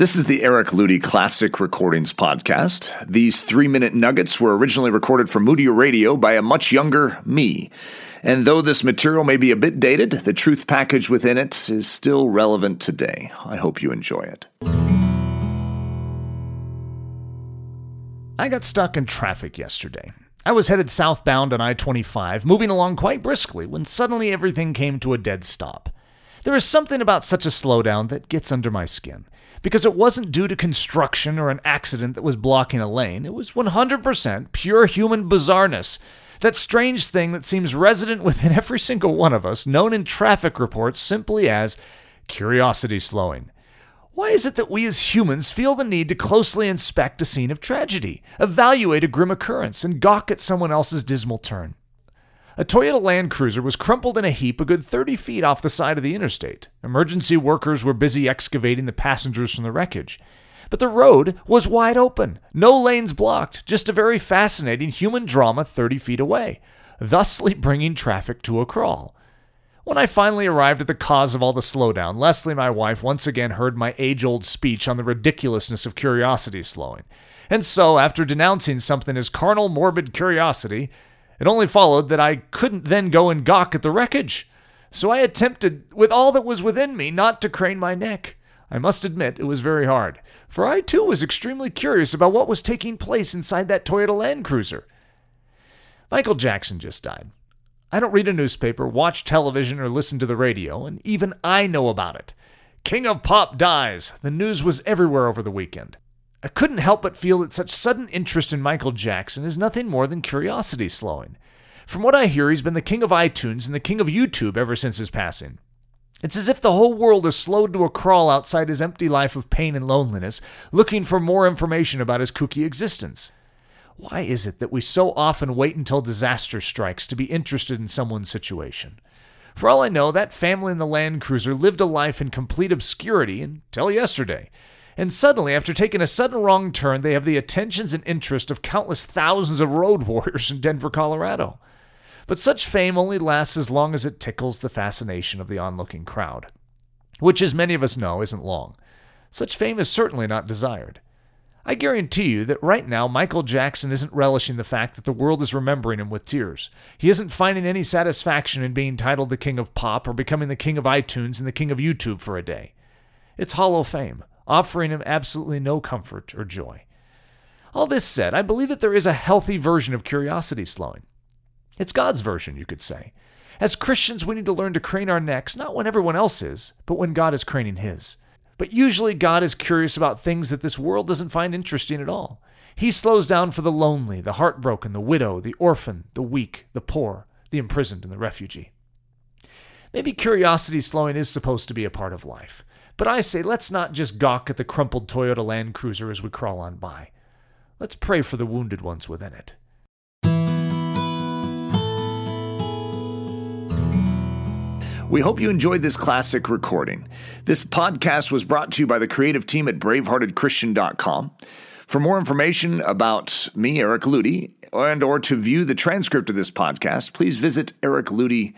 This is the Eric Ludy Classic Recordings Podcast. These three minute nuggets were originally recorded for Moody Radio by a much younger me. And though this material may be a bit dated, the truth package within it is still relevant today. I hope you enjoy it. I got stuck in traffic yesterday. I was headed southbound on I 25, moving along quite briskly, when suddenly everything came to a dead stop. There is something about such a slowdown that gets under my skin because it wasn't due to construction or an accident that was blocking a lane. It was 100% pure human bizarreness. That strange thing that seems resident within every single one of us, known in traffic reports simply as curiosity slowing. Why is it that we as humans feel the need to closely inspect a scene of tragedy, evaluate a grim occurrence, and gawk at someone else's dismal turn? A Toyota Land Cruiser was crumpled in a heap a good 30 feet off the side of the interstate. Emergency workers were busy excavating the passengers from the wreckage. But the road was wide open, no lanes blocked, just a very fascinating human drama 30 feet away, thusly bringing traffic to a crawl. When I finally arrived at the cause of all the slowdown, Leslie, my wife, once again heard my age old speech on the ridiculousness of curiosity slowing. And so, after denouncing something as carnal, morbid curiosity, it only followed that I couldn't then go and gawk at the wreckage. So I attempted, with all that was within me, not to crane my neck. I must admit it was very hard, for I too was extremely curious about what was taking place inside that Toyota Land Cruiser. Michael Jackson just died. I don't read a newspaper, watch television, or listen to the radio, and even I know about it. King of Pop dies. The news was everywhere over the weekend. I couldn't help but feel that such sudden interest in Michael Jackson is nothing more than curiosity slowing. From what I hear, he's been the king of iTunes and the king of YouTube ever since his passing. It's as if the whole world is slowed to a crawl outside his empty life of pain and loneliness, looking for more information about his kooky existence. Why is it that we so often wait until disaster strikes to be interested in someone's situation? For all I know, that family in the Land Cruiser lived a life in complete obscurity until yesterday. And suddenly, after taking a sudden wrong turn, they have the attentions and interest of countless thousands of road warriors in Denver, Colorado. But such fame only lasts as long as it tickles the fascination of the onlooking crowd, which, as many of us know, isn't long. Such fame is certainly not desired. I guarantee you that right now Michael Jackson isn't relishing the fact that the world is remembering him with tears. He isn't finding any satisfaction in being titled the king of pop or becoming the king of iTunes and the king of YouTube for a day. It's hollow fame offering him absolutely no comfort or joy. All this said, I believe that there is a healthy version of curiosity slowing. It's God's version, you could say. As Christians, we need to learn to crane our necks, not when everyone else is, but when God is craning his. But usually, God is curious about things that this world doesn't find interesting at all. He slows down for the lonely, the heartbroken, the widow, the orphan, the weak, the poor, the imprisoned, and the refugee. Maybe curiosity slowing is supposed to be a part of life. But I say, let's not just gawk at the crumpled Toyota Land Cruiser as we crawl on by. Let's pray for the wounded ones within it. We hope you enjoyed this classic recording. This podcast was brought to you by the creative team at braveheartedchristian.com. For more information about me, Eric Ludy, and or to view the transcript of this podcast, please visit ericludy.com.